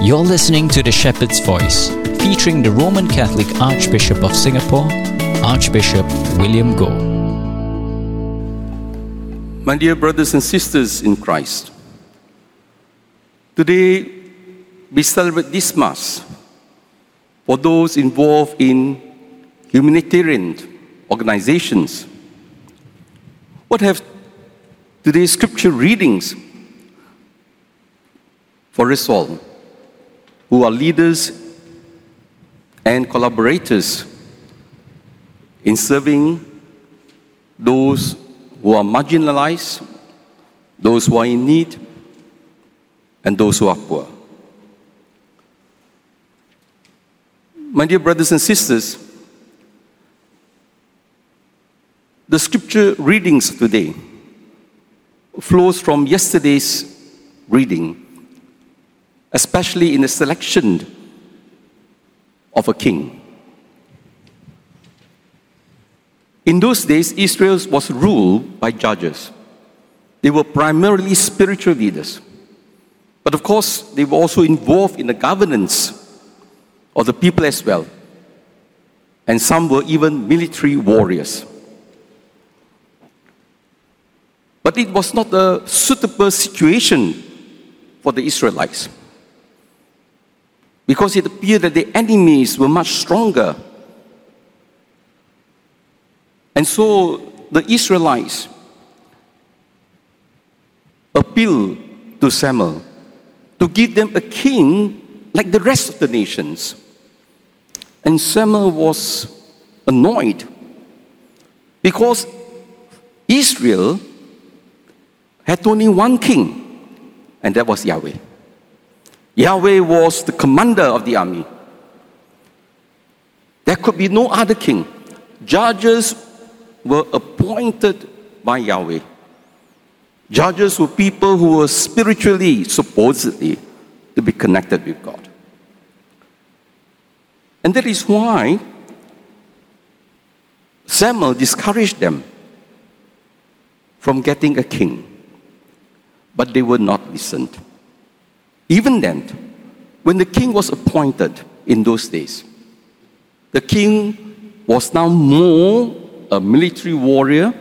You're listening to The Shepherd's Voice, featuring the Roman Catholic Archbishop of Singapore, Archbishop William Goh. My dear brothers and sisters in Christ, today we celebrate this Mass for those involved in humanitarian organizations. What have today's scripture readings for us all, who are leaders and collaborators in serving those who are marginalized, those who are in need, and those who are poor. My dear brothers and sisters, the scripture readings today flows from yesterday's reading, especially in the selection of a king. In those days, Israel was ruled by judges. They were primarily spiritual leaders. But of course, they were also involved in the governance of the people as well. And some were even military warriors. But it was not a suitable situation for the Israelites. Because it appeared that the enemies were much stronger. And so the Israelites appealed to Samuel to give them a king like the rest of the nations. And Samuel was annoyed because Israel had only one king, and that was Yahweh. Yahweh was the commander of the army. There could be no other king. Judges were appointed by Yahweh. Judges were people who were spiritually, supposedly, to be connected with God. And that is why Samuel discouraged them from getting a king. But they were not listen. Even then, when the king was appointed in those days, the king was now more a military warrior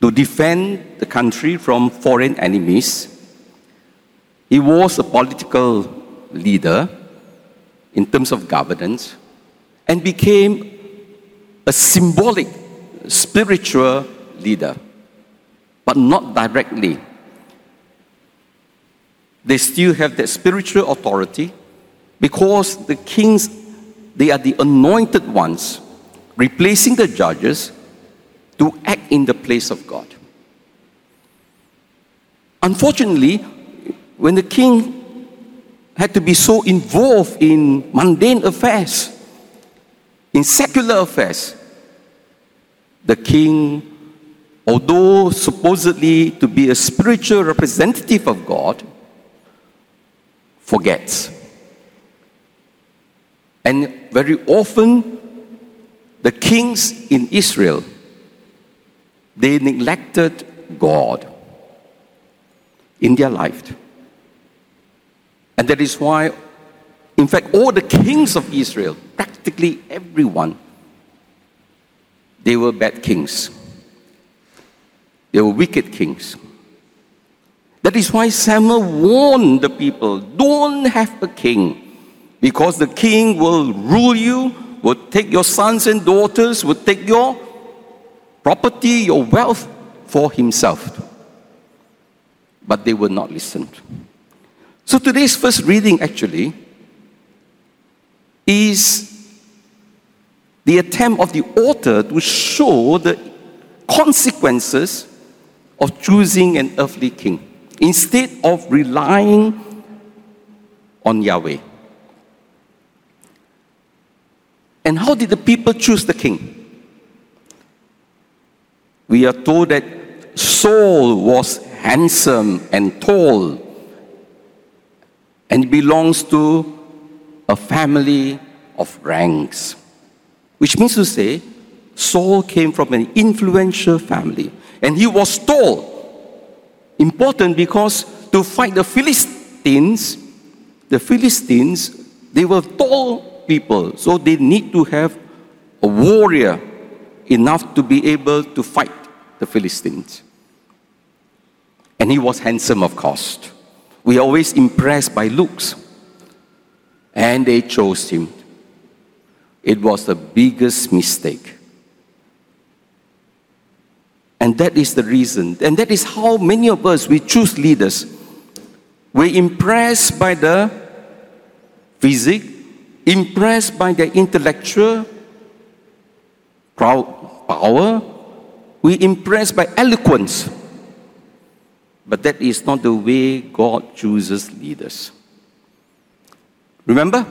to defend the country from foreign enemies. He was a political leader in terms of governance and became a symbolic spiritual leader, but not directly. They still have that spiritual authority because the kings, they are the anointed ones, replacing the judges to act in the place of God. Unfortunately, when the king had to be so involved in mundane affairs, in secular affairs, the king, although supposedly to be a spiritual representative of God, forgets. And very often, the kings in Israel, they neglected God in their life. And that is why, in fact, all the kings of Israel, practically everyone, they were bad kings. They were wicked kings. That is why Samuel warned the people don't have a king, because the king will rule you, will take your sons and daughters, will take your property, your wealth for himself. But they will not listen. So today's first reading actually is the attempt of the author to show the consequences of choosing an earthly king instead of relying on Yahweh. And how did the people choose the king? We are told that Saul was handsome and tall and belongs to a family of ranks. Which means to say, Saul came from an influential family and he was tall. Important because to fight the Philistines, the Philistines, they were tall people, so they need to have a warrior enough to be able to fight the Philistines. And he was handsome, of course. We are always impressed by looks. And they chose him. It was the biggest mistake. And that is the reason. And that is how many of us, we choose leaders. We're impressed by the physique, impressed by their intellectual power, we're impressed by eloquence. But that is not the way God chooses leaders. Remember,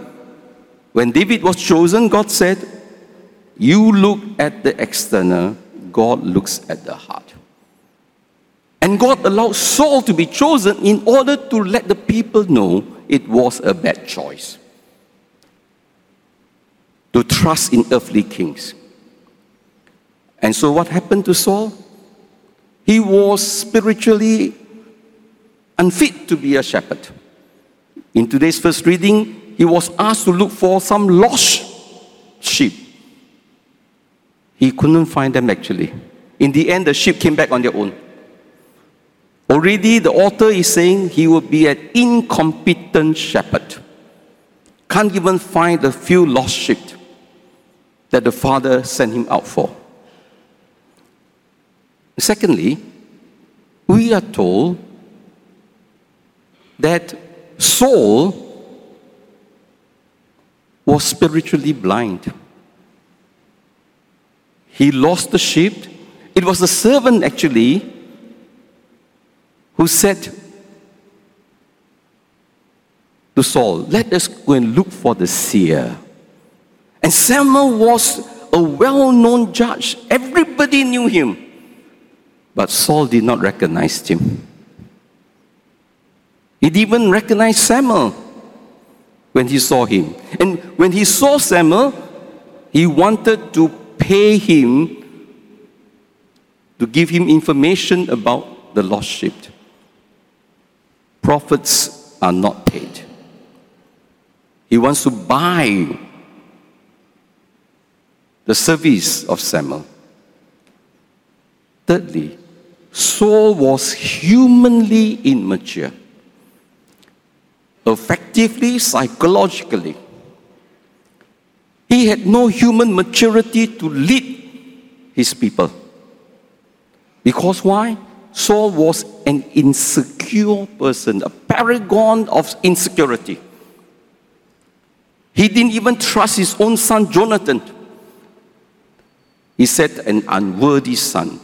when David was chosen, God said, You look at the external, God looks at the heart. And God allowed Saul to be chosen in order to let the people know it was a bad choice. To trust in earthly kings. And so, what happened to Saul? He was spiritually unfit to be a shepherd. In today's first reading, he was asked to look for some lost sheep. He couldn't find them actually. In the end, the sheep came back on their own. Already, the author is saying he will be an incompetent shepherd. Can't even find the few lost sheep that the father sent him out for. Secondly, we are told that Saul was spiritually blind. He lost the sheep. It was the servant actually who said to Saul, Let us go and look for the seer. And Samuel was a well known judge, everybody knew him. But Saul did not recognize him. He didn't even recognize Samuel when he saw him. And when he saw Samuel, he wanted to pay him to give him information about the lost sheep. Prophets are not paid. He wants to buy the service of Samuel. Thirdly, Saul was humanly immature effectively psychologically. He had no human maturity to lead his people. Because why? Saul was an insecure person, a paragon of insecurity. He didn't even trust his own son Jonathan. He said, an unworthy son.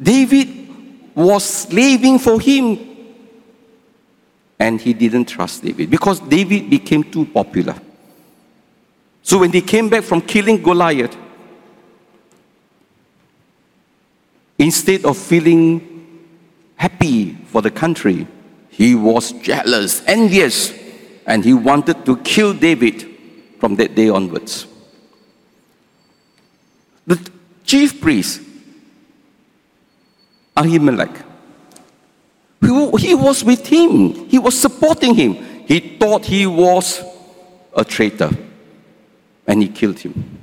David was slaving for him and he didn't trust David because David became too popular. So when he came back from killing Goliath, instead of feeling happy for the country, he was jealous, envious, and he wanted to kill David from that day onwards. The chief priest, Ahimelech, he was with him, he was supporting him. He thought he was a traitor and he killed him.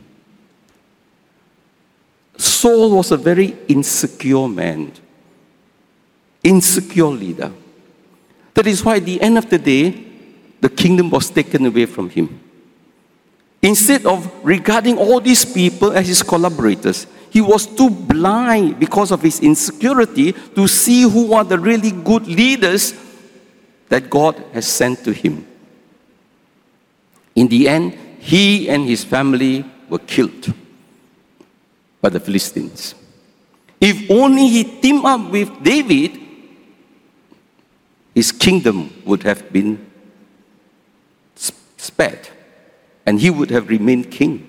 Saul was a very insecure man, insecure leader. That is why at the end of the day, the kingdom was taken away from him. Instead of regarding all these people as his collaborators, he was too blind because of his insecurity to see who are the really good leaders that God has sent to him. In the end, he and his family were killed by the Philistines. If only he teamed up with David, his kingdom would have been spared and he would have remained king.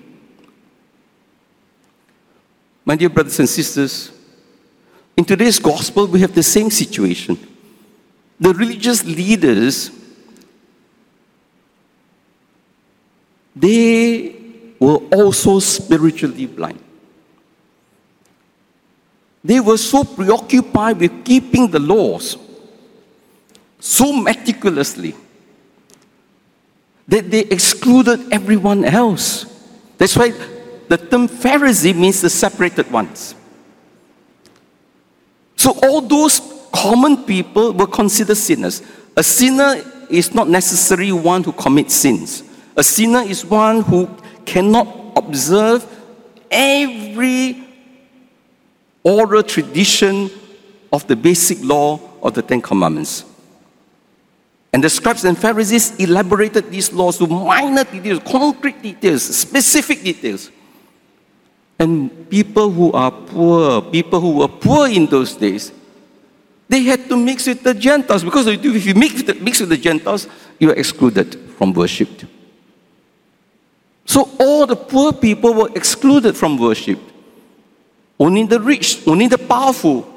My dear brothers and sisters, in today's gospel, we have the same situation. The religious leaders, they were also spiritually blind. They were so preoccupied with keeping the laws, so meticulously that they excluded everyone else. That's why the term Pharisee means the separated ones. So all those common people were considered sinners. A sinner is not necessarily one who commits sins. A sinner is one who cannot observe every oral tradition of the basic law of the Ten Commandments. And the scribes and Pharisees elaborated these laws to minor details, concrete details, specific details. And people who are poor, people who were poor in those days, they had to mix with the Gentiles because if you mix with the, mix with the Gentiles, you are excluded from worship. So all the poor people were excluded from worship. Only the rich, only the powerful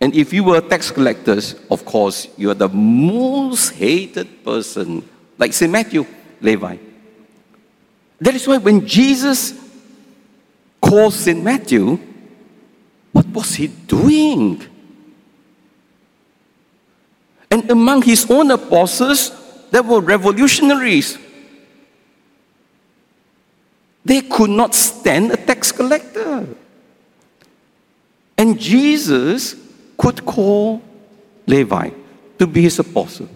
And if you were tax collectors, of course, you are the most hated person, like St. Matthew, Levi. That is why when Jesus called St. Matthew, what was he doing? And among his own apostles, there were revolutionaries. They could not stand a tax collector. And Jesus could call Levi to be his apostle.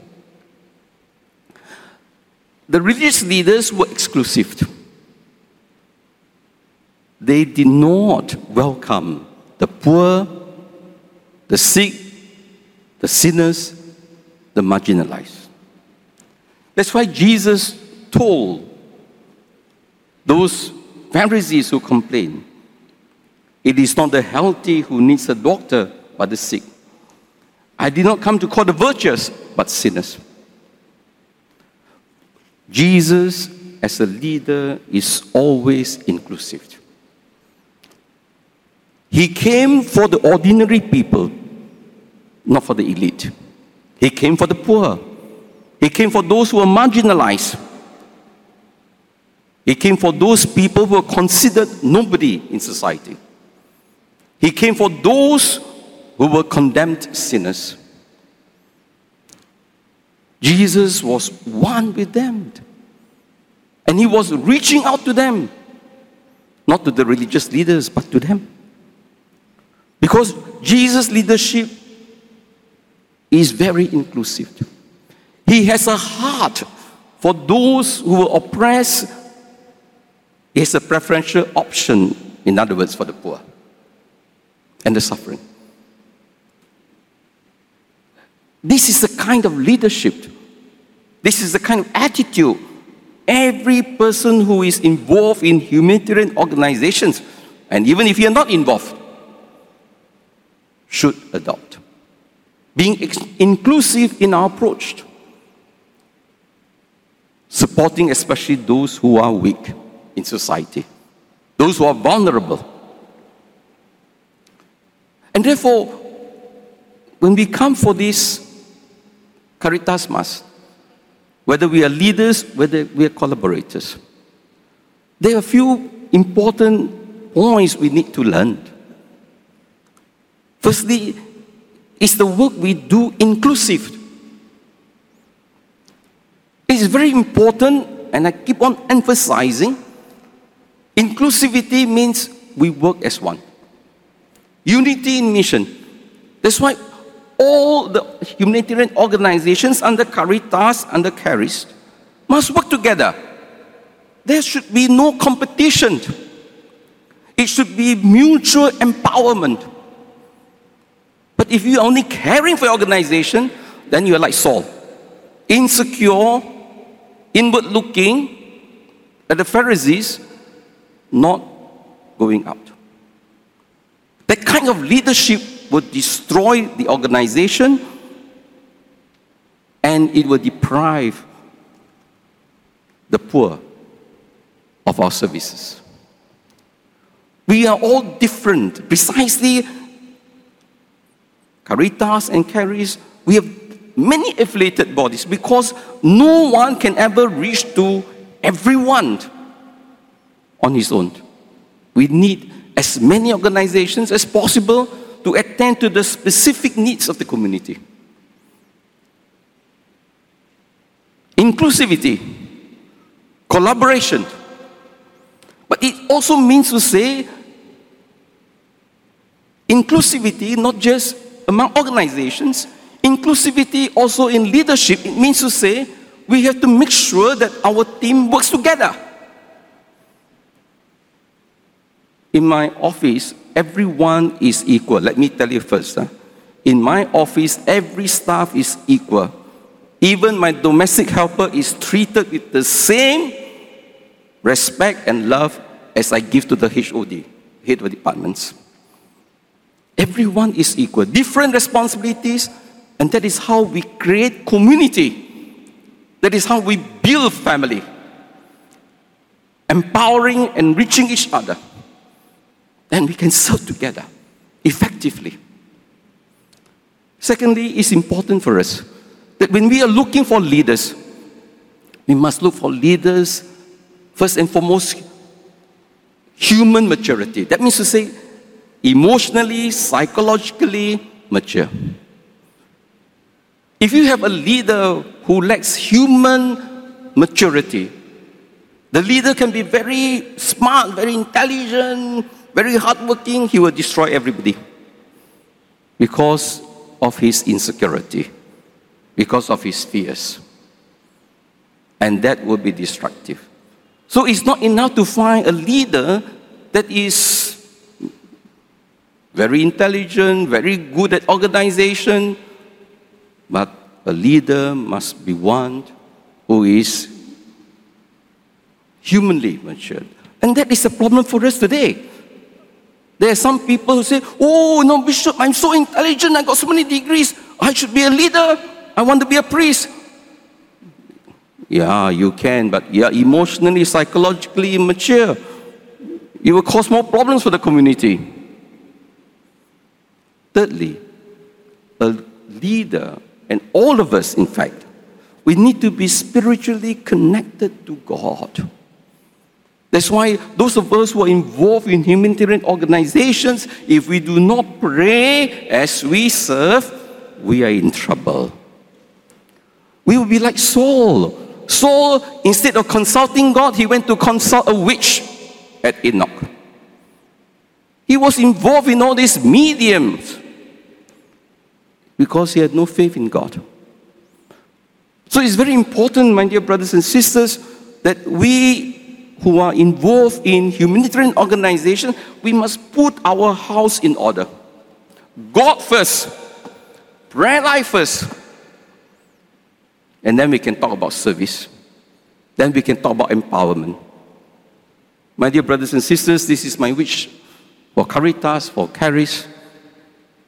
The religious leaders were exclusive. They did not welcome the poor, the sick, the sinners, the marginalized. That's why Jesus told those Pharisees who complained, it is not the healthy who needs a doctor, but the sick. I did not come to call the virtuous, but sinners. Jesus, as a leader, is always inclusive. He came for the ordinary people, not for the elite. He came for the poor. He came for those who were marginalized. He came for those people who were considered nobody in society. He came for those who were condemned sinners. Jesus was one with them. And he was reaching out to them, not to the religious leaders, but to them. Because Jesus' leadership is very inclusive. He has a heart for those who are oppressed. Has a preferential option, in other words, for the poor and the suffering. This is the kind of leadership, this is the kind of attitude every person who is involved in humanitarian organizations, and even if you're not involved, should adopt. Being ex- inclusive in our approach, supporting especially those who are weak in society, those who are vulnerable. And therefore, when we come for this Caritas Mass, whether we are leaders, whether we are collaborators. There are a few important points we need to learn. Firstly, is the work we do inclusive? It's very important, and I keep on emphasizing inclusivity means we work as one. Unity in mission. That's why all the humanitarian organizations under Caritas, under Charis, must work together. There should be no competition. It should be mutual empowerment. But if you're only caring for your organization, then you're like Saul. Insecure, inward looking, at the Pharisees, not going out. That kind of leadership would destroy the organization and it will deprive the poor of our services. We are all different. Precisely, Caritas and Charis, we have many affiliated bodies because no one can ever reach to everyone on his own. We need as many organizations as possible to attend to the specific needs of the community. Inclusivity, collaboration. But it also means to say inclusivity not just among organizations, inclusivity also in leadership. It means to say we have to make sure that our team works together. In my office, everyone is equal. Let me tell you first. Huh? In my office, every staff is equal. Even my domestic helper is treated with the same respect and love as I give to the HOD, head of departments. Everyone is equal, different responsibilities, and that is how we create community. That is how we build family, empowering and reaching each other. Then we can serve together effectively. Secondly, it's important for us that when we are looking for leaders, we must look for leaders, first and foremost, human maturity. That means to say, emotionally, psychologically mature. If you have a leader who lacks human maturity, the leader can be very smart, very intelligent, very hardworking, he will destroy everybody because of his insecurity, because of his fears. And that will be destructive. So it's not enough to find a leader that is very intelligent, very good at organization, but a leader must be one who is humanly matured. And that is a problem for us today. There are some people who say, Oh, no, Bishop, I'm so intelligent, I got so many degrees, I should be a leader, I want to be a priest. Yeah, you can, but you're emotionally, psychologically immature. You will cause more problems for the community. Thirdly, a leader, and all of us, in fact, we need to be spiritually connected to God. That's why those of us who are involved in humanitarian organizations, if we do not pray as we serve, we are in trouble. We will be like Saul. Saul, instead of consulting God, he went to consult a witch at Enoch. He was involved in all these mediums because he had no faith in God. So it's very important, my dear brothers and sisters, that we who are involved in humanitarian organization, we must put our house in order. God first, prayer life first, and then we can talk about service. Then we can talk about empowerment. My dear brothers and sisters, this is my wish for Caritas, for Charis.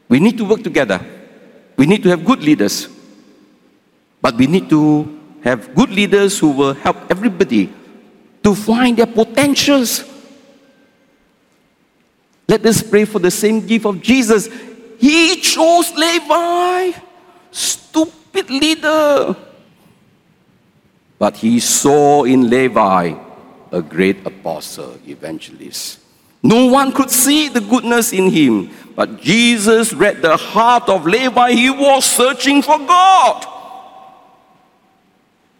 We need to work together. We need to have good leaders. But we need to have good leaders who will help everybody to find their potentials. Let us pray for the same gift of Jesus. He chose Levi, stupid leader. But he saw in Levi a great apostle, evangelist. No one could see the goodness in him, but Jesus read the heart of Levi. He was searching for God.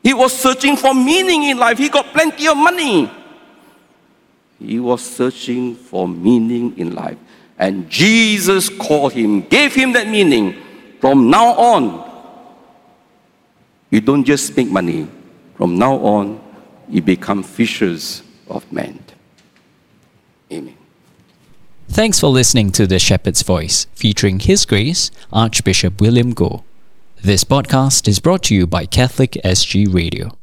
He was searching for meaning in life. He got plenty of money. He was searching for meaning in life. And Jesus called him, gave him that meaning. From now on, you don't just make money. From now on, you become fishers of men. Thanks for listening to The Shepherd's Voice, featuring His Grace, Archbishop William Goh. This podcast is brought to you by Catholic SG Radio.